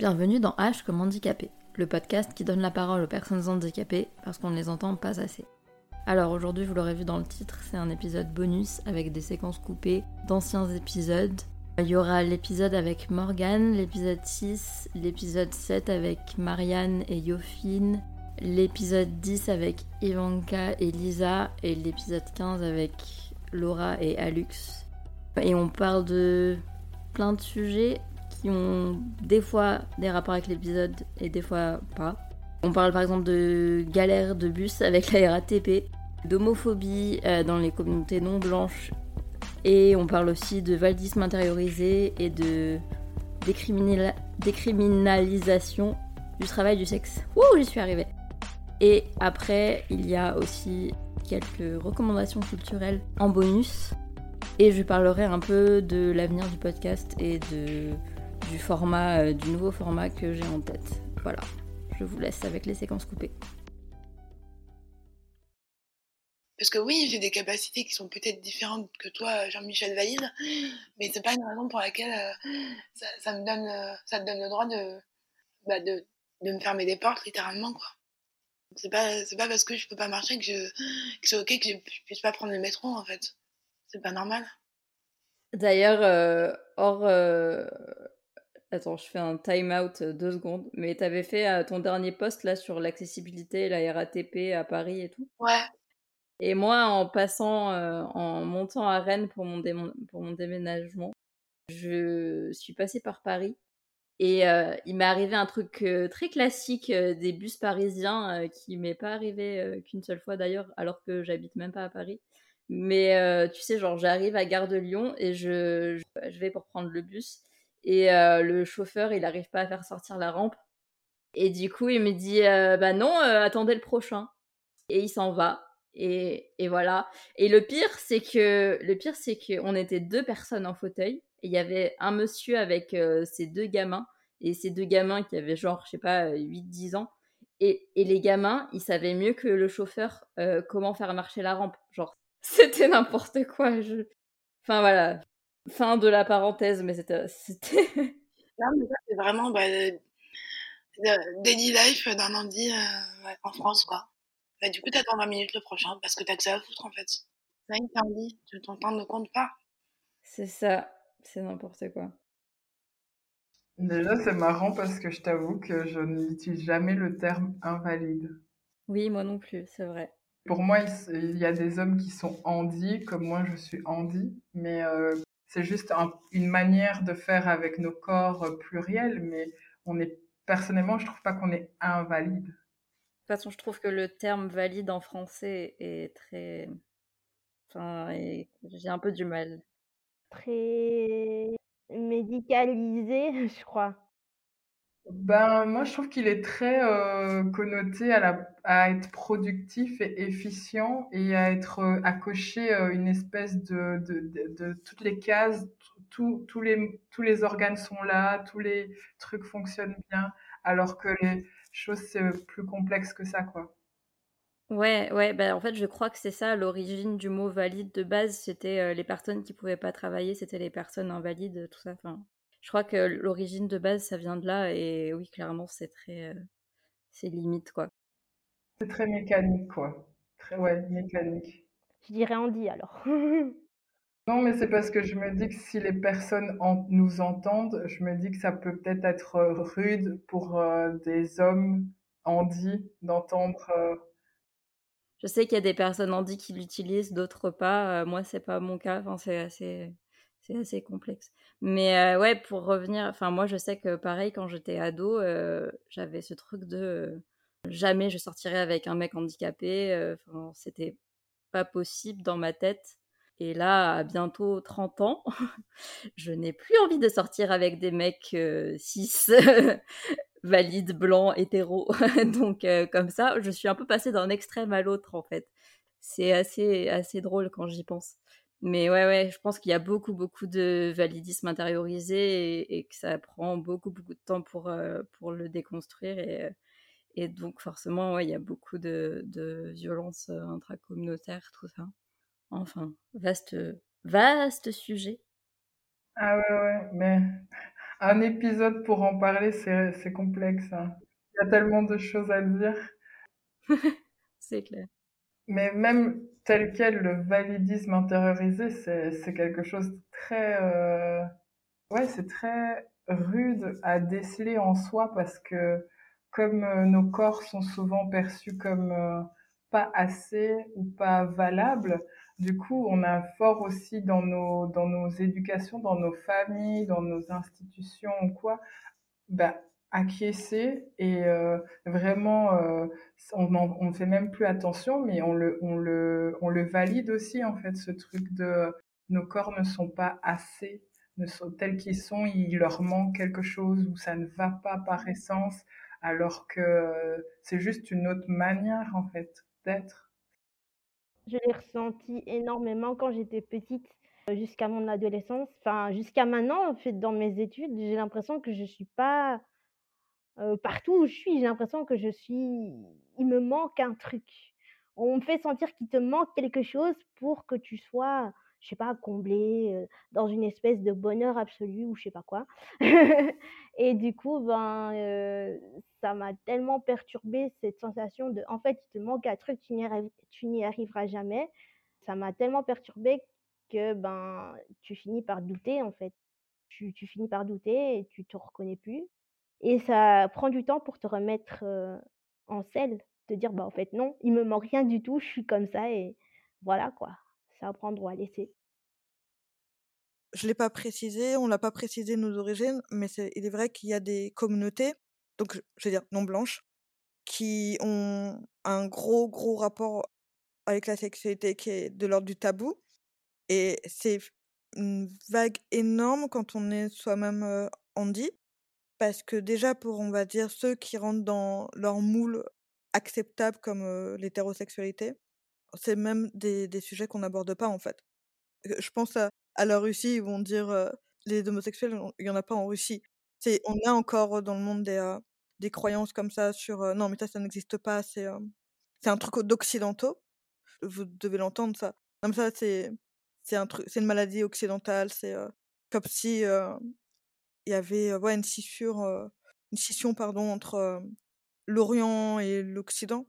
Bienvenue dans H comme handicapé, le podcast qui donne la parole aux personnes handicapées parce qu'on ne les entend pas assez. Alors aujourd'hui, vous l'aurez vu dans le titre, c'est un épisode bonus avec des séquences coupées d'anciens épisodes. Il y aura l'épisode avec Morgane, l'épisode 6, l'épisode 7 avec Marianne et Yofine, l'épisode 10 avec Ivanka et Lisa et l'épisode 15 avec Laura et Alux. Et on parle de plein de sujets ont des fois des rapports avec l'épisode et des fois pas. On parle par exemple de galère de bus avec la RATP, d'homophobie euh, dans les communautés non blanches et on parle aussi de valdisme intériorisé et de décriminalisation du travail du sexe. Ouh, j'y suis arrivée. Et après, il y a aussi quelques recommandations culturelles en bonus. Et je parlerai un peu de l'avenir du podcast et de du format, euh, du nouveau format que j'ai en tête. Voilà, je vous laisse avec les séquences coupées. Parce que oui, j'ai des capacités qui sont peut-être différentes que toi, Jean-Michel Valide, mais c'est pas une raison pour laquelle euh, ça, me donne, euh, ça te donne le droit de, bah de, de, me fermer des portes, littéralement, quoi. C'est pas, c'est pas parce que je peux pas marcher que, je, que c'est ok que je, puisse pas prendre le métro, en fait. C'est pas normal. D'ailleurs, hors, Attends, je fais un time out euh, deux secondes. Mais t'avais fait euh, ton dernier post là sur l'accessibilité, la RATP à Paris et tout? Ouais. Et moi, en passant, euh, en montant à Rennes pour mon, pour mon déménagement, je suis passée par Paris. Et il m'est arrivé un truc très classique des bus parisiens qui m'est pas arrivé qu'une seule fois d'ailleurs, alors que j'habite même pas à Paris. Mais tu sais, genre, j'arrive à Gare de Lyon et je, je vais pour prendre le bus et le chauffeur il arrive pas à faire sortir la rampe et du coup il me dit bah non attendez le prochain et il s'en va et, et, voilà et le pire c'est que le pire c'est que on était deux personnes en fauteuil et il y avait un monsieur avec ses deux gamins et ces deux gamins qui avaient genre je sais pas 8 10 ans et, et, les gamins ils savaient mieux que le chauffeur comment faire marcher la rampe. Genre c'était n'importe quoi enfin voilà Fin de la parenthèse, mais c'était. non, mais ça, c'est vraiment bah, daily life d'un Andy euh, en France, quoi. Bah, du coup, t'attends 20 minutes le prochain parce que t'as que ça à foutre, en fait. C'est Andy, ton temps ne compte pas. C'est ça, c'est n'importe quoi. Déjà, c'est marrant parce que je t'avoue que je n'utilise jamais le terme invalide. Oui, moi non plus, c'est vrai. Pour moi, il y a des hommes qui sont Andy, comme moi je suis Andy, mais euh, c'est juste une manière de faire avec nos corps euh, pluriels, mais on est personnellement, je trouve pas qu'on est invalide. De toute façon, je trouve que le terme valide en français est très. Enfin, j'ai un peu du mal. Très médicalisé, je crois. Ben, moi, je trouve qu'il est très euh, connoté à, être productif et efficient et à être euh, à cocher euh, une espèce de, toutes les cases, tous les, organes sont là, tous les trucs fonctionnent bien, alors que les choses, c'est plus complexe que ça, quoi. Ouais, ouais, ben en fait, je crois que c'est ça l'origine du mot valide de base, c'était les personnes qui pouvaient pas travailler, c'était les personnes invalides, tout ça. Je crois que l'origine de base, ça vient de là. Et oui, clairement, c'est très. Euh, c'est limite, quoi. C'est très mécanique, quoi. Très, ouais, mécanique. Je dirais Andy alors. non, mais c'est parce que je me dis que si les personnes nous entendent, je me dis que ça peut peut-être être euh, rude pour euh, des hommes Andy d'entendre. Je sais qu'il y a des personnes Andy qui l'utilisent, d'autres pas. moi, c'est pas mon cas. Enfin, c'est assez c'est assez complexe. Mais ouais, pour revenir, enfin moi je sais que pareil quand j'étais ado, j'avais ce truc de jamais je sortirais avec un mec handicapé. C'était pas possible dans ma tête. Et là, à bientôt 30 ans, je n'ai plus envie de sortir avec des mecs cis, valides, blancs, hétéros. Donc comme ça, je suis un peu passée d'un extrême à l'autre en fait. C'est assez assez drôle quand j'y pense. Mais ouais, ouais, je pense qu'il y a beaucoup, beaucoup de validisme intériorisé et, que ça prend beaucoup, beaucoup de temps pour, euh, pour le déconstruire. Et, et donc, forcément, ouais, il y a beaucoup de, de violences euh, intracommunautaires, tout ça. Enfin, vaste, vaste sujet. Ah ouais, ouais, mais Un épisode pour en parler, c'est c'est complexe, hein. Il y a tellement de choses à dire. C'est clair. Mais même tel quel, le validisme intériorisé, c'est quelque chose de très, heu, ouais, c'est très rude à déceler en soi parce que comme, heu, nos corps sont souvent perçus comme, heu, pas assez ou pas valables, du coup, on a fort aussi dans nos dans nos éducations, dans nos familles, dans nos institutions ou quoi, bah, acquiescer et heu, vraiment, heu, on on fait même plus attention, mais on le on le on le valide aussi, en fait, ce truc de nos corps ne sont pas assez, ne sont tels qu'ils sont, il leur manque quelque chose ou ça ne va pas par essence, alors que c'est juste une autre manière, en fait, d'être. Je l'ai ressenti énormément quand j'étais petite, heu, jusqu'à mon adolescence, enfin jusqu'à maintenant en fait dans mes études, j'ai l'impression que je suis pas, partout où je suis, j'ai l'impression que je suis il me manque un truc. On me fait sentir qu'il te manque quelque chose pour que tu sois, je sais pas, comblé, dans une espèce de bonheur absolu ou je sais pas quoi. Et du coup, ben, ça m'a tellement perturbée cette sensation de en fait, il te manque un truc, tu n'y arriveras jamais. Ça m'a tellement perturbée que, ben, tu finis par douter en fait. Tu tu finis par douter et tu te reconnais plus et ça prend du temps pour te remettre, en selle, te dire: «Bah, en fait non, il me manque rien du tout, je suis comme ça et voilà quoi, c'est à prendre à laisser». Je l'ai pas précisé, on l'a pas précisé nos origines, mais il est vrai qu'il y a des communautés, donc je veux dire non blanches, qui ont un gros, gros rapport avec la sexualité qui est de l'ordre du tabou et c'est une vague énorme quand on est soi-même, heu, handi. Parce que déjà pour, on va dire, ceux qui rentrent dans leur moule acceptable comme, heu, l'hétérosexualité, c'est même des sujets qu'on n'aborde pas en fait. Je pense à la Russie, ils vont dire, «Les homosexuels, il y en a pas en Russie». C'est on a encore dans le monde des, des croyances comme ça sur, «Non mais ça, ça n'existe pas, c'est, c'est un truc d'occidentaux». Vous devez l'entendre ça. Comme ça, c'est c'est un truc c'est une maladie occidentale, c'est, comme si, il y avait, ouais une scissure, une scission pardon entre, l'Orient et l'Occident.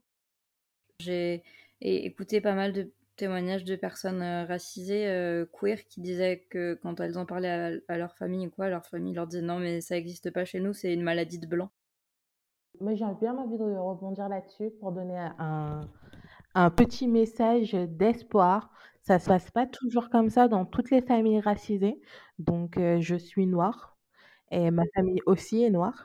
J'ai écouté pas mal de témoignages de personnes, racisées, queer qui disaient que quand elles en parlaient à à leur famille ou quoi, leur famille leur disait: «Non mais ça existe pas chez nous, c'est une maladie de blancs». Moi, j'ai bien envie de rebondir là-dessus pour donner un un petit message d'espoir. Ça se passe pas toujours comme ça dans toutes les familles racisées. Donc, je suis noire et ma famille aussi est noire.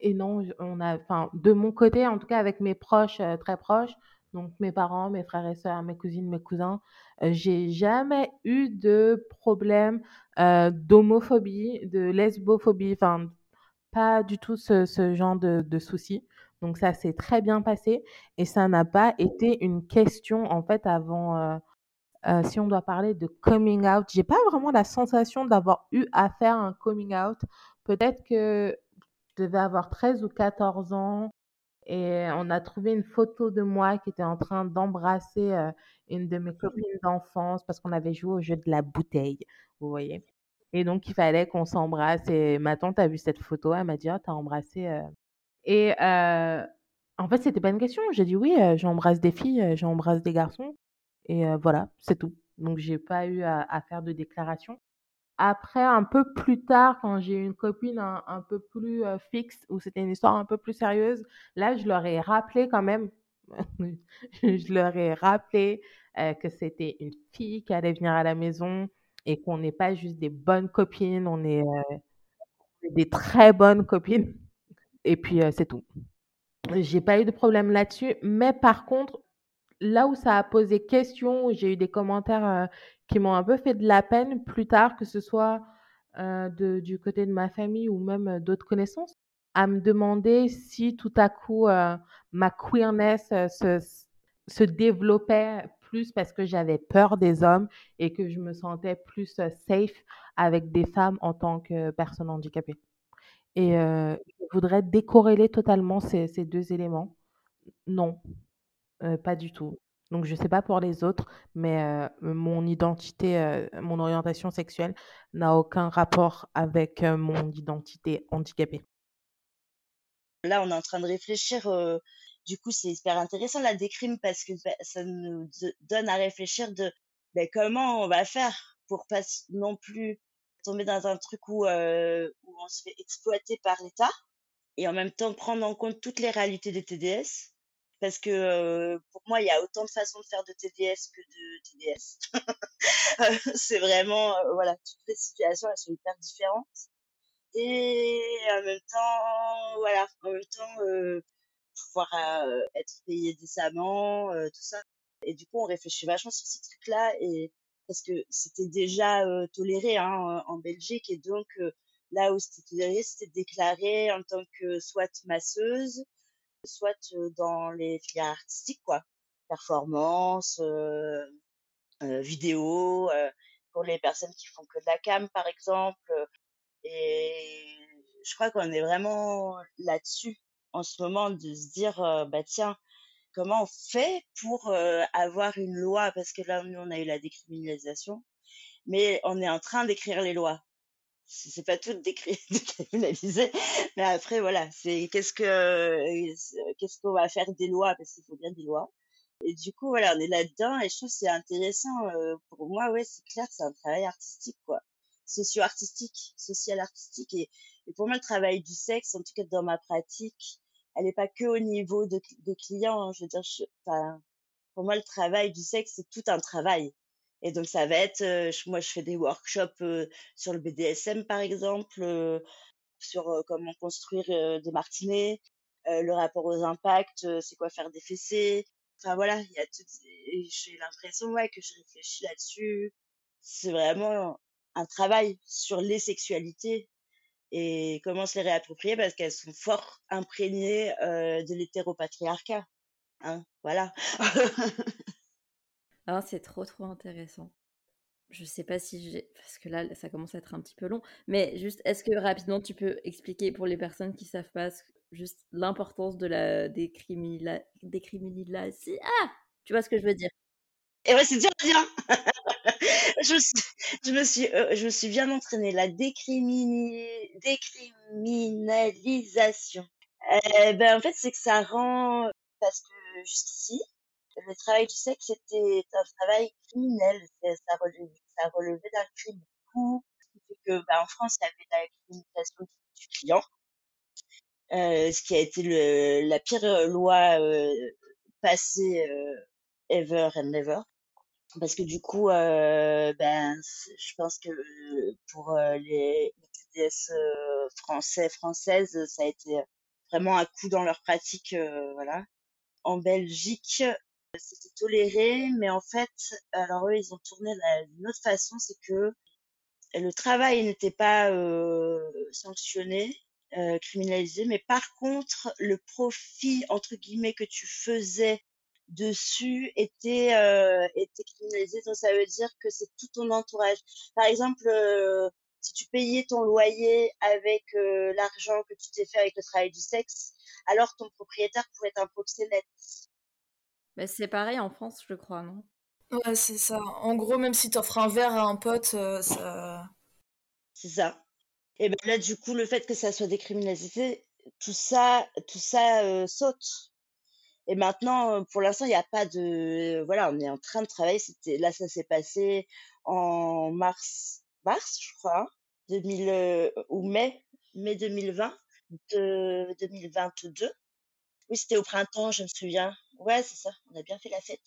Et non, on a enfin, de mon côté, en tout cas avec mes proches, heu, très proches, donc mes parents, mes frères et sœurs, mes cousines, mes cousins, heu, j'ai jamais eu de problème, heu, d'homophobie, de lesbophobie, enfin, pas du tout ce ce genre de de soucis. Donc ça s'est très bien passé et ça n'a pas été une question, en fait, avant, heu, si on doit parler de coming out, j'ai pas vraiment la sensation d'avoir eu à faire un coming out. Peut-être que je devais avoir 13 ou 14 ans et on a trouvé une photo de moi qui était en train d'embrasser, heu, une de mes copines d'enfance parce qu'on avait joué au jeu de la bouteille, vous voyez? Et donc il fallait qu'on s'embrasse et ma tante a vu cette photo, elle m'a dit: «Ah, tu as embrassé, heu» et en fait, c'était pas une question. J'ai dit: «Oui, j'embrasse des filles, j'embrasse des garçons» et heu, voilà, c'est tout. Donc j'ai pas eu à faire de déclaration. Après, un peu plus tard, quand j'ai une copine un peu plus, heu, fixe, où c'était une histoire un peu plus sérieuse, là, je leur ai rappelé quand même, je leur ai rappelé, heu, que c'était une fille qui allait venir à la maison et qu'on n'est pas juste des bonnes copines, on est, des très bonnes copines et puis, c'est tout. J'ai pas eu de problème là-dessus, mais par contre, là où ça a posé question, j'ai eu des commentaires, heu, qui m'ont un peu fait de la peine plus tard, que ce soit, de du côté de ma famille ou même, heu, d'autres connaissances, à me demander si tout à coup, ma queerness, se développait plus parce que j'avais peur des hommes et que je me sentais plus, safe avec des femmes en tant que personne handicapée. Et je voudrais décorréler totalement ces 2 éléments. Non, pas du tout. Donc je sais pas pour les autres, mais mon identité, mon orientation sexuelle n'a aucun rapport avec mon identité handicapée. Là, on est en train de réfléchir. du coup, c'est hyper intéressant la décrime parce que bah, ça nous donne à réfléchir de ben, comment on va faire pour pas non plus tomber dans un truc où on se fait exploiter par l'État et en même temps prendre en compte toutes les réalités des TDS parce que pour moi, il y a autant de façons de faire de TDS que de TDS. c'est vraiment, voilà, toutes les situations, elles sont hyper différentes. Et en même temps, voilà, en même temps, pouvoir être payé décemment, tout ça. Et du coup, on réfléchit vachement sur ces trucs-là et parce que c'était déjà toléré hein, en Belgique et donc là où c'était toléré, c'était déclaré en tant que soit masseuse, soit dans les filières artistiques, quoi. Performance, vidéo, pour les personnes qui font que de la cam, par exemple. Et je crois qu'on est vraiment là-dessus en ce moment de se dire, bah tiens, comment on fait pour avoir une loi? Parce que là, nous, on a eu la décriminalisation, mais on est en train d'écrire les lois c'est pas tout décriminalisé, mais après voilà, c'est qu'est-ce que qu'est-ce qu'on va faire des lois parce qu'il faut bien des lois. Et du coup voilà, on est là-dedans et je trouve c'est intéressant euh, pour moi ouais, c'est clair, c'est un travail artistique quoi, socio-artistique, social artistique et, et pour moi le travail du sexe en tout cas dans ma pratique, elle est pas que au niveau de, des clients, hein, je veux dire enfin pour moi le travail du sexe c'est tout un travail et donc ça va être, moi je fais des workshops sur le BDSM par exemple, sur comment construire des martinets, le rapport aux impacts, c'est quoi faire des fessées. Enfin voilà, il y a. J'ai l'impression ouais que je réfléchis là-dessus. C'est vraiment un travail sur les sexualités et comment se les réapproprier parce qu'elles sont fort imprégnées de l'hétéropatriarcat. Hein, voilà. Ah, c'est trop, trop intéressant. Je sais pas si j'ai. Parce que là, ça commence à être un petit peu long. Mais juste, est-ce que rapidement, tu peux expliquer pour les personnes qui savent pas juste l'importance de la décriminalisation Ah Tu vois ce que je veux dire? Et ouais, c'est dur euh, je me suis bien entraînée. La décriminalisation. Eh ben, en fait, c'est que ça rend. Parce que juste ici, le travail du sexe était un travail criminel. Ça relevait, ça relevait d'un crime. coup, ce fait que, bah, en France, il y avait la criminalisation du client, euh, ce qui a été le, la pire loi euh, passée euh, ever and never. Parce que du coup, euh, ben, je pense que pour euh, les, les TDS français, françaises, ça a été vraiment un coup dans leur pratique, voilà. En Belgique, c'était toléré, mais en fait, alors eux, ils ont tourné d'une autre façon, c'est que le travail n'était pas euh, sanctionné, euh, criminalisé, mais par contre, le profit entre guillemets que tu faisais dessus était euh, était criminalisé. Donc ça veut dire que c'est tout ton entourage. Par exemple, euh, si tu payais ton loyer avec euh, l'argent que tu t'es fait avec le travail du sexe, alors ton propriétaire pourrait être un proxénète. Mais c'est pareil en France, je crois, non? Ouais, c'est ça. En gros, même si tu offres un verre à un pote, euh, ça. C'est ça. Et ben là, du coup, le fait que ça soit décriminalisé, tout ça, tout ça euh, saute. Et maintenant, euh, pour l'instant, il n'y a pas de. Voilà, on est en train de travailler. C'était là, ça s'est passé en mars, mars, je crois, 2000 ou mai, mai 2020, de 2022. Oui, c'était au printemps, je me souviens. Ouais, c'est ça. On a bien fait la fête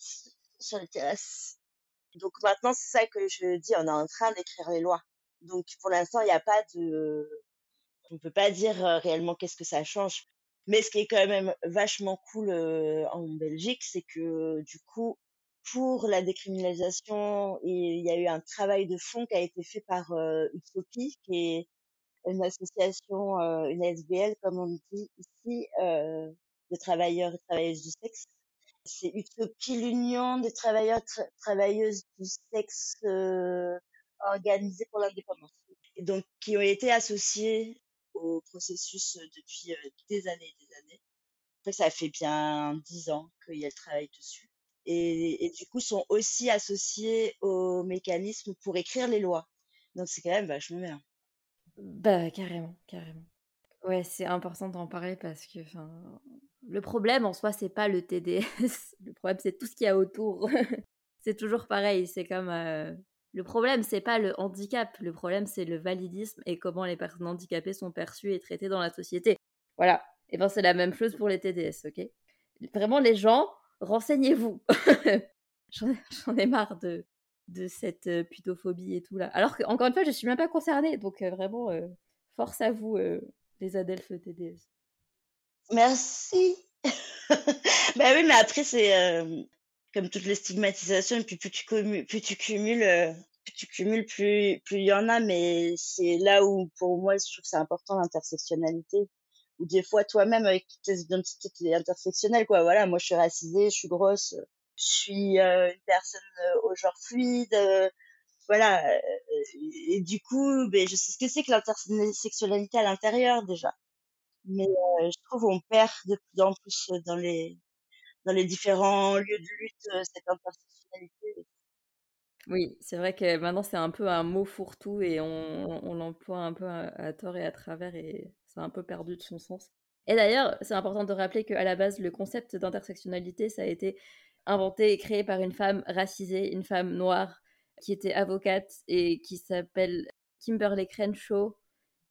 sur les terrasses. Donc maintenant, c'est ça que je dis. On est en train d'écrire les lois. Donc pour l'instant, il n'y a pas de. On peut pas dire euh, réellement qu'est-ce que ça change. Mais ce qui est quand même vachement cool euh, en Belgique, c'est que du coup, pour la décriminalisation, il y a eu un travail de fond qui a été fait par euh, Utopie, qui est une association, une SBL comme on dit ici, euh, de travailleurs et travailleuses du sexe. C'est Utopie, l'union des travailleurs et travailleuses du sexe euh, organisés pour l'indépendance. Et donc, qui ont été associés au processus depuis euh, des années et des années. Après, ça fait bien dix ans qu'il y a le travail dessus. et, et du coup sont aussi associés aux mécanismes pour écrire les lois. Donc c'est quand même vachement bien. Bah, carrément, carrément. Ouais, c'est important d'en parler parce que enfin, le problème en soi, c'est pas le TDS. Le problème, c'est tout ce qu'il y a autour. c'est toujours pareil. C'est comme. euh, Le problème, c'est pas le handicap. Le problème, c'est le validisme et comment les personnes handicapées sont perçues et traitées dans la société. Voilà. Et ben, c'est la même chose pour les TDS, ok? Vraiment, les gens, renseignez-vous. J'en ai, marre de, de cette euh, putophobie et tout là. Alors que, encore une fois, je suis même pas concernée. Donc, euh, vraiment, force à vous, les adelphes TDS. Merci. bah oui, mais après, c'est euh, comme toutes les stigmatisations, puis plus tu, commu- plus tu cumules, euh, plus tu cumules, plus plus il y en a, mais c'est là où, pour moi, je trouve que c'est important l'intersectionnalité. Ou des fois, toi-même, avec tes identités, t'es intersectionnel, quoi. Voilà, moi, je suis racisée, je suis grosse, je suis euh, une personne euh, au genre fluide, euh, voilà. euh, et, et du coup, ben, je sais ce que c'est que l'intersectionnalité à l'intérieur, déjà. Mais je trouve on perd de plus en plus dans les dans les différents lieux de lutte cette intersectionnalité. Oui, c'est vrai que maintenant c'est un peu un mot fourre-tout et on, on l'emploie un peu à, à tort et à travers et c'est un peu perdu de son sens. Et d'ailleurs, c'est important de rappeler qu'à la base, le concept d'intersectionnalité, ça a été inventé et créé par une femme racisée, une femme noire qui était avocate et qui s'appelle Kimberly Crenshaw.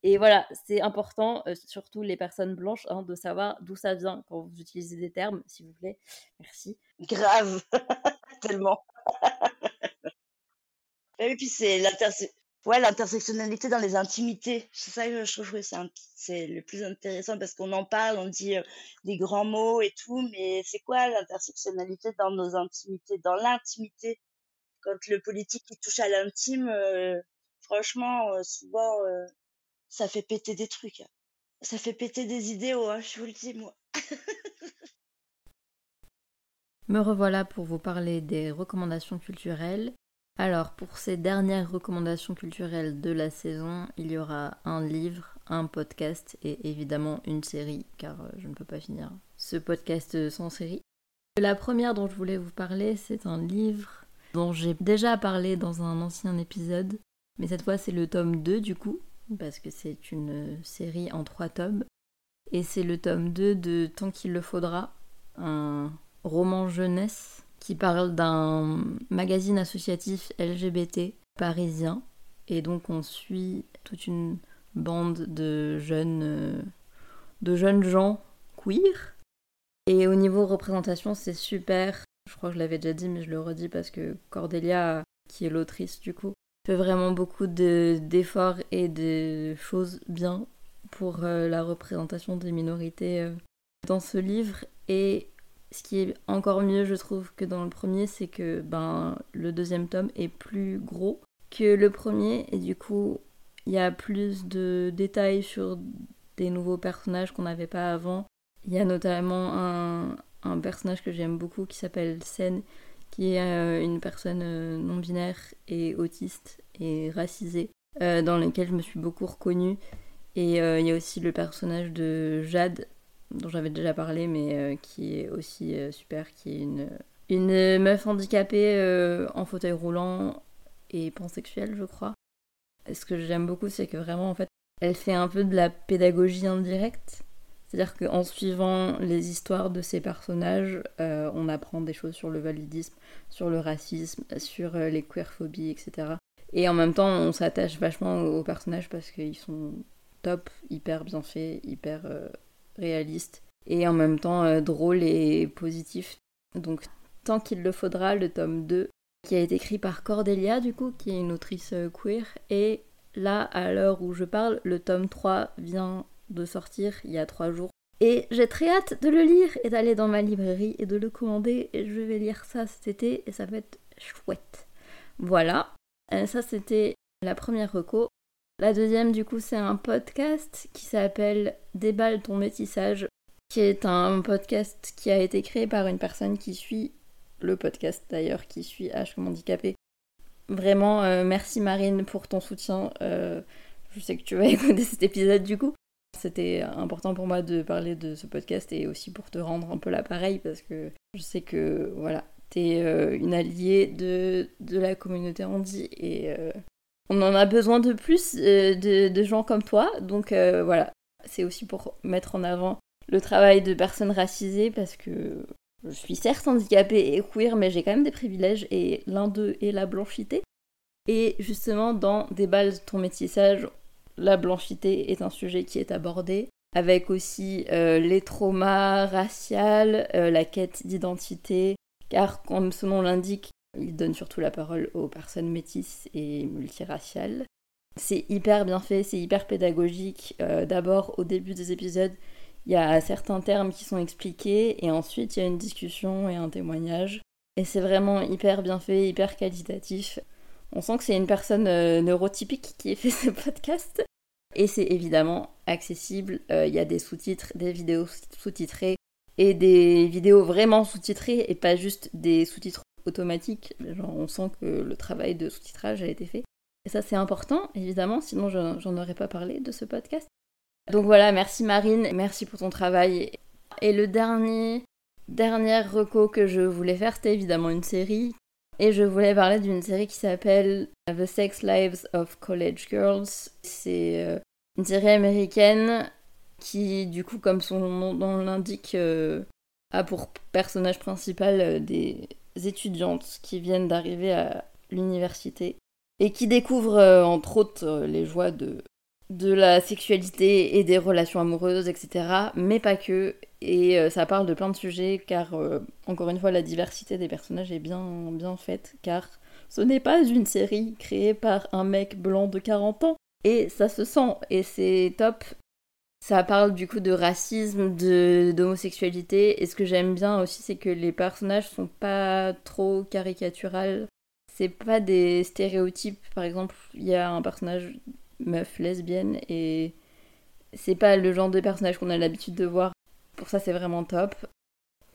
Et voilà, c'est important, euh, surtout les personnes blanches, hein, de savoir d'où ça vient quand vous utilisez des termes, s'il vous plaît. Merci. Grave, tellement. Et puis c'est l'interse ouais, l'intersectionnalité dans les intimités. C'est ça que je trouve que c'est le plus intéressant parce qu'on en parle, on dit euh, des grands mots et tout, mais c'est quoi l'intersectionnalité dans nos intimités, dans l'intimité? Quand le politique il touche à l'intime, euh, franchement, euh, souvent, euh, ça fait péter des trucs. hein. Ça fait péter des idéaux, hein, je vous le dis, moi. Me revoilà pour vous parler des recommandations culturelles. Alors, pour ces dernières recommandations culturelles de la saison, il y aura un livre, un podcast et évidemment une série, car euh, je ne peux pas finir ce podcast sans série. La première dont je voulais vous parler, c'est un livre dont j'ai déjà parlé dans un ancien épisode, mais cette fois c'est le tome 2 du coup, parce que c'est une série en trois tomes. Et c'est le tome 2 de Tant qu'il le faudra, un roman jeunesse qui parle d'un magazine associatif LGBT parisien. Et donc on suit toute une bande de jeunes, de jeunes gens queer. Et au niveau représentation, c'est super. Je crois que je l'avais déjà dit, mais je le redis parce que Cordelia, qui est l'autrice du coup, fait vraiment beaucoup de- d'efforts et de choses bien pour euh, la représentation des minorités euh, dans ce livre. Et ce qui est encore mieux, je trouve, que dans le premier, c'est que ben, le deuxième tome est plus gros que le premier. Et du coup, il y a plus de détails sur des nouveaux personnages qu'on n'avait pas avant. Il y a notamment un, un personnage que j'aime beaucoup qui s'appelle Sen, qui est euh, une personne euh, non binaire et autiste et racisée, euh, dans lequel je me suis beaucoup reconnue. Et il y a aussi le personnage de Jade, dont j'avais déjà parlé, mais qui est aussi super, qui est une, une meuf handicapée en fauteuil roulant et pansexuelle, je crois. Ce que j'aime beaucoup, c'est que vraiment, en fait, elle fait un peu de la pédagogie indirecte. C'est-à-dire qu'en suivant les histoires de ces personnages, euh, on apprend des choses sur le validisme, sur le racisme, sur euh, les queerphobies, etc. Et en même temps, on s'attache vachement aux personnages parce qu'ils sont top, hyper bien faits, hyper euh, réalistes, et en même temps drôles et positifs. Donc, tant qu'il le faudra, le tome 2, qui a été écrit par Cordelia, du coup, qui est une autrice queer, et là, à l'heure où je parle, le tome 3 vient de sortir il y a trois jours. Et j'ai très hâte de le lire et d'aller dans ma librairie et de le commander. Et je vais lire ça cet été et ça va être chouette. Voilà, Euh, ça c'était la première reco. La deuxième, du coup, c'est un podcast qui s'appelle Déballe ton métissage, qui est un podcast qui a été créé par une personne qui suit le podcast d'ailleurs, qui suit H comme handicapé. Vraiment, euh, merci Marine pour ton soutien. Euh, je sais que tu vas écouter cet épisode du coup. C'était important pour moi de parler de ce podcast et aussi pour te rendre un peu l'appareil parce que je sais que voilà, T'es euh, une alliée de, de la communauté handi et euh, on en a besoin de plus euh, de, gens comme toi. Donc voilà, c'est aussi pour mettre en avant le travail de personnes racisées parce que je suis certes handicapée et queer, mais j'ai quand même des privilèges et l'un d'eux est la blanchité. Et justement, dans Des balles ton métissage, la blanchité est un sujet qui est abordé, avec aussi les traumas raciaux, la quête d'identité, car comme son nom l'indique, il donne surtout la parole aux personnes métisses et multiraciales. C'est hyper bien fait, c'est hyper pédagogique. Euh, d'abord, au début des épisodes, il y a certains termes qui sont expliqués, et ensuite il y a une discussion et un témoignage. Et c'est vraiment hyper bien fait, hyper qualitatif. On sent que c'est une personne euh, neurotypique qui a fait ce podcast. Et c'est évidemment accessible. Euh, il y a des sous-titres, des vidéos sous-titrées, et des vidéos vraiment sous-titrées et pas juste des sous-titres automatiques. Genre, on sent que le travail de sous-titrage a été fait. Et ça, c'est important, évidemment, sinon j'en aurais pas parlé de ce podcast. Donc voilà, merci Marine, merci pour ton travail. Et le dernier, dernière reco que je voulais faire, c'était évidemment une série. Et je voulais parler d'une série qui s'appelle The Sex Lives of College Girls. C'est euh, une série américaine qui, du coup, comme son nom l'indique, euh, a pour personnage principal euh, des étudiantes qui viennent d'arriver à l'université et qui découvrent, euh, entre autres, les joies de, de la sexualité et des relations amoureuses, etc. Mais pas que. Et ça parle de plein de sujets, car, encore une fois, la diversité des personnages est bien, bien faite, car ce n'est pas une série créée par un mec blanc de 40 ans. Et ça se sent, et c'est top. Ça parle du coup de racisme, de d'homosexualité. Et ce que j'aime bien aussi, c'est que les personnages sont pas trop caricaturales. C'est pas des stéréotypes. Par exemple, il y a un personnage meuf lesbienne et c'est pas le genre de personnage qu'on a l'habitude de voir. Pour ça, c'est vraiment top.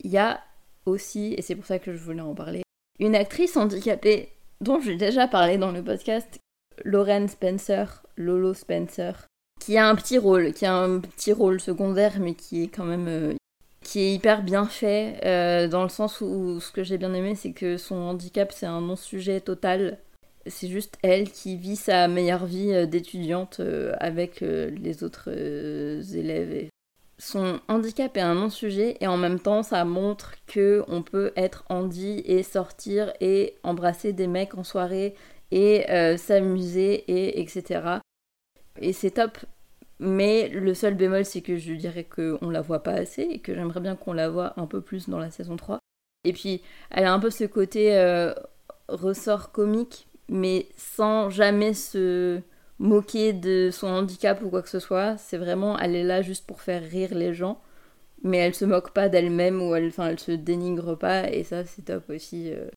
Il y a aussi, et c'est pour ça que je voulais en parler, une actrice handicapée dont j'ai déjà parlé dans le podcast, Lauren Spencer, Lolo Spencer, qui a un petit rôle, qui a un petit rôle secondaire, mais qui est quand même euh, qui est hyper bien fait, euh, dans le sens où ce que j'ai bien aimé, c'est que son handicap, c'est un non-sujet total. C'est juste elle qui vit sa meilleure vie euh, d'étudiante avec les autres élèves. Son handicap est un non-sujet et en même temps, ça montre que on peut être handi et sortir et embrasser des mecs en soirée et s'amuser et etc. Et c'est top. Mais le seul bémol, c'est que je dirais qu'on la voit pas assez et que j'aimerais bien qu'on la voit un peu plus dans la saison 3. Et puis, elle a un peu ce côté euh, ressort comique, mais sans jamais se moquer de son handicap ou quoi que ce soit. C'est vraiment, elle est là juste pour faire rire les gens, mais elle se moque pas d'elle-même ou elle, elle se dénigre pas, et ça, c'est top aussi. Euh.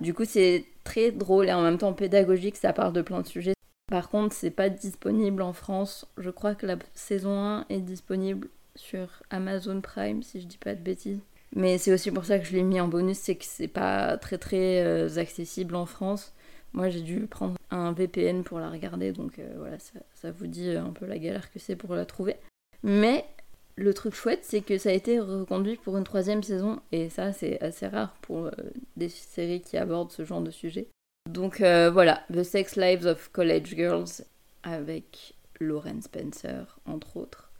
Du coup, c'est très drôle et en même temps pédagogique, ça parle de plein de sujets. Par contre, c'est pas disponible en France. Je crois que la saison 1 est disponible sur Amazon Prime, si je dis pas de bêtises. Mais c'est aussi pour ça que je l'ai mis en bonus, c'est que c'est pas très très euh, accessible en France. Moi, j'ai dû prendre un VPN pour la regarder, donc euh, voilà, ça, vous dit un peu la galère que c'est pour la trouver. Mais le truc chouette, c'est que ça a été reconduit pour une troisième saison, et ça, c'est assez rare pour euh, des séries qui abordent ce genre de sujet. Donc euh, voilà, The Sex Lives of College Girls avec Lauren Spencer, entre autres.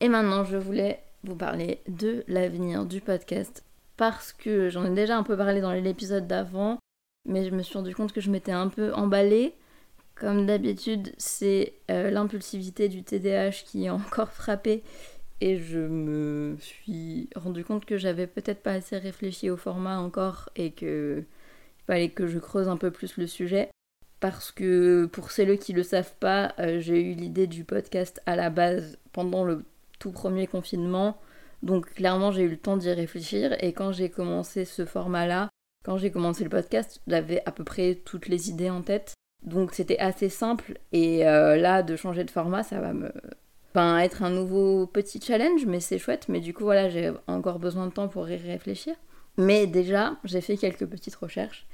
Et maintenant, je voulais vous parler de l'avenir du podcast parce que j'en ai déjà un peu parlé dans l'épisode d'avant, mais je me suis rendu compte que je m'étais un peu emballée. Comme d'habitude, c'est euh, l'impulsivité du TDAH qui a encore frappé et je me suis rendu compte que j'avais peut-être pas assez réfléchi au format encore et que fallait que je creuse un peu plus le sujet. Parce que pour celles qui ne le savent pas, euh, j'ai eu l'idée du podcast à la base pendant le tout premier confinement. Donc clairement j'ai eu le temps d'y réfléchir et quand j'ai commencé ce format-là, quand j'ai commencé le podcast, j'avais à peu près toutes les idées en tête. Donc c'était assez simple et euh, là de changer de format ça va me enfin, être un nouveau petit challenge mais c'est chouette mais du coup voilà j'ai encore besoin de temps pour y réfléchir. Mais déjà j'ai fait quelques petites recherches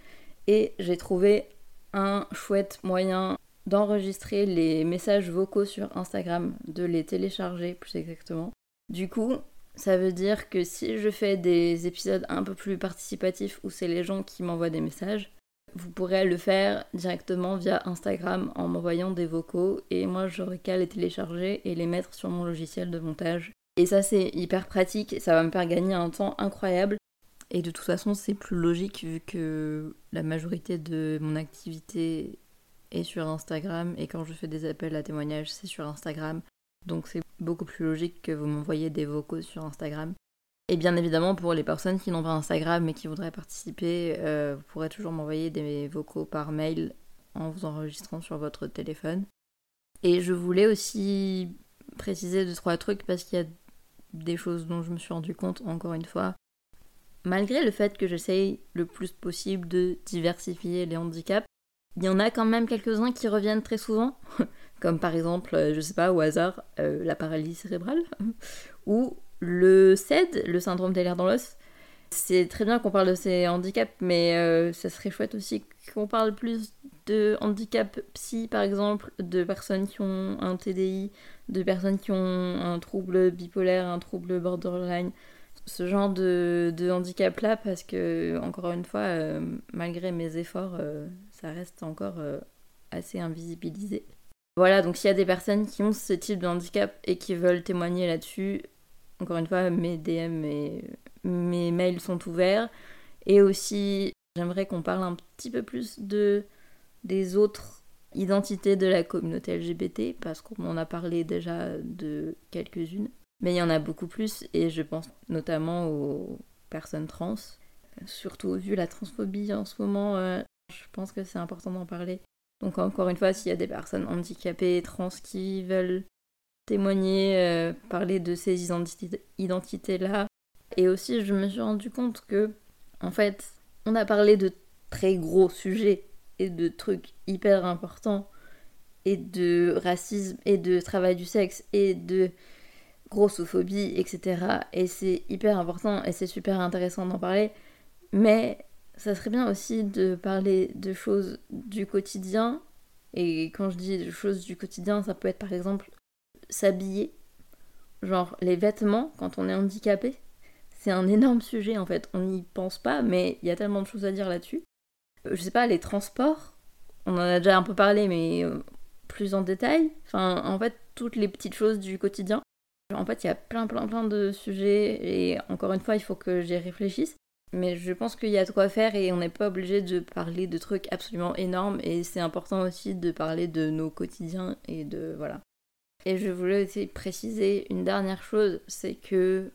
et j'ai trouvé un chouette moyen d'enregistrer les messages vocaux sur Instagram, de les télécharger plus exactement. Du coup, Ça veut dire que si je fais des épisodes un peu plus participatifs où c'est les gens qui m'envoient des messages, vous pourrez le faire directement via Instagram en m'envoyant des vocaux et moi j'aurai qu'à les télécharger et les mettre sur mon logiciel de montage. Et ça c'est hyper pratique, ça va me faire gagner un temps incroyable. Et de toute façon c'est plus logique vu que la majorité de mon activité est sur Instagram et quand je fais des appels à témoignages c'est sur Instagram. Donc c'est beaucoup plus logique que vous m'envoyez des vocaux sur Instagram. Et bien évidemment, pour les personnes qui n'ont pas Instagram mais qui voudraient participer, euh, vous pourrez toujours m'envoyer des vocaux par mail en vous enregistrant sur votre téléphone. Et je voulais aussi préciser deux, trois trucs parce qu'il y a des choses dont je me suis rendu compte encore une fois. Malgré le fait que j'essaye le plus possible de diversifier les handicaps, il y en a quand même quelques-uns qui reviennent très souvent, comme par exemple, euh, je sais pas, au hasard, euh, la paralysie cérébrale, ou le CED, le syndrome des dans l'os, c'est très bien qu'on parle de ces handicaps, mais euh, ça serait chouette aussi qu'on parle plus de handicap psy, par exemple, de personnes qui ont un TDI, de personnes qui ont un trouble bipolaire, un trouble borderline, ce genre de, handicap-là, parce que, encore une fois, euh, malgré mes efforts, euh, ça reste encore assez invisibilisé. Voilà, donc s'il y a des personnes qui ont ce type de handicap et qui veulent témoigner là-dessus, encore une fois, mes DM et mes mails sont ouverts. Et aussi, j'aimerais qu'on parle un petit peu plus de des autres identités de la communauté LGBT, parce qu'on en a parlé déjà de quelques-unes. Mais il y en a beaucoup plus, et je pense notamment aux personnes trans. Surtout vu la transphobie en ce moment, euh, je pense que c'est important d'en parler. Donc encore une fois, s'il y a des personnes handicapées, trans qui veulent témoigner, euh, parler de ces identités-là. Et aussi, je me suis rendu compte que, en fait, on a parlé de très gros sujets et de trucs hyper importants, et de racisme, et de travail du sexe, et de grossophobie, etc. Et c'est hyper important et c'est super intéressant d'en parler. Mais ça serait bien aussi de parler de choses du quotidien. Et quand je dis choses du quotidien, ça peut être par exemple s'habiller, genre les vêtements quand on est handicapé, c'est un énorme sujet en fait. On n'y pense pas, mais il y a tellement de choses à dire là-dessus. Euh, je sais pas, les transports, on en a déjà un peu parlé, mais euh, plus en détail. Enfin, en fait, toutes les petites choses du quotidien. En fait, il y a plein, plein, plein de sujets, et encore une fois, il faut que j'y réfléchisse. Mais je pense qu'il y a de quoi faire et on n'est pas obligé de parler de trucs absolument énormes et c'est important aussi de parler de nos quotidiens et de voilà. Et je voulais aussi préciser une dernière chose, c'est que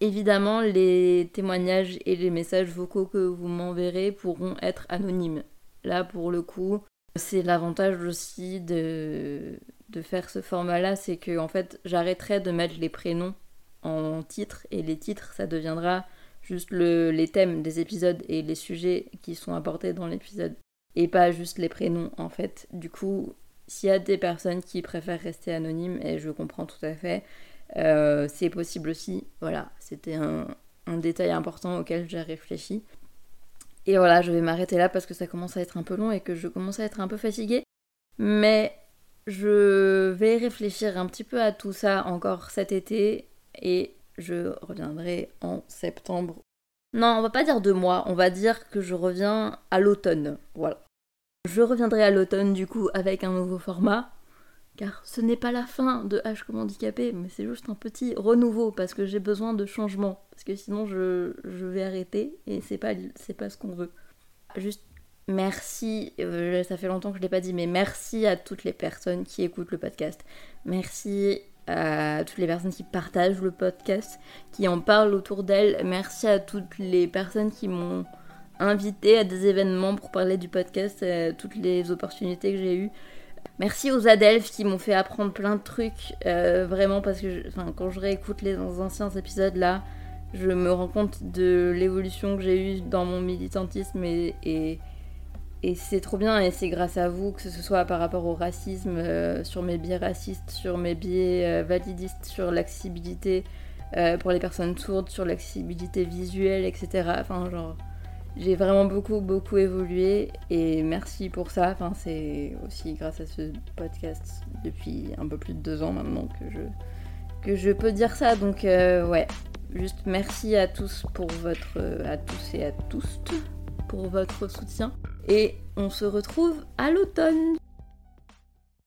évidemment les témoignages et les messages vocaux que vous m'enverrez pourront être anonymes. Là pour le coup, c'est l'avantage aussi de, de faire ce format-là, c'est que en fait j'arrêterai de mettre les prénoms en titre et les titres ça deviendra juste le, les thèmes des épisodes et les sujets qui sont apportés dans l'épisode et pas juste les prénoms en fait. Du coup, s'il y a des personnes qui préfèrent rester anonymes, et je comprends tout à fait, euh, c'est possible aussi. Voilà, c'était un, détail important auquel j'ai réfléchi. Et voilà, je vais m'arrêter là parce que ça commence à être un peu long et que je commence à être un peu fatiguée. Mais je vais réfléchir un petit peu à tout ça encore cet été et je reviendrai en septembre. Non, on va pas dire deux mois, on va dire que je reviens à l'automne. Voilà. Je reviendrai à l'automne du coup avec un nouveau format, car ce n'est pas la fin de H comme handicapé, mais c'est juste un petit renouveau parce que j'ai besoin de changement, parce que sinon je, vais arrêter et c'est pas, pas ce qu'on veut. Juste merci, euh, ça fait longtemps que je l'ai pas dit, mais merci à toutes les personnes qui écoutent le podcast. Merci à toutes les personnes qui partagent le podcast, qui en parlent autour d'elles. Merci à toutes les personnes qui m'ont invité à des événements pour parler du podcast, euh, toutes les opportunités que j'ai eues. Merci aux Adelphes qui m'ont fait apprendre plein de trucs, euh, vraiment parce que quand je réécoute les anciens épisodes là, je me rends compte de l'évolution que j'ai eue dans mon militantisme et, c'est trop bien et c'est grâce à vous, que ce soit par rapport au racisme, euh, sur mes biais racistes, sur mes biais validistes, sur l'accessibilité pour les personnes sourdes, sur l'accessibilité visuelle, etc. Enfin genre j'ai vraiment beaucoup, beaucoup évolué et merci pour ça. Enfin, c'est aussi grâce à ce podcast depuis un peu plus de deux ans maintenant que je, que je peux dire ça. Donc, euh, ouais, juste merci à tous pour votre, à tous et à tous pour votre soutien. Et on se retrouve à l'automne.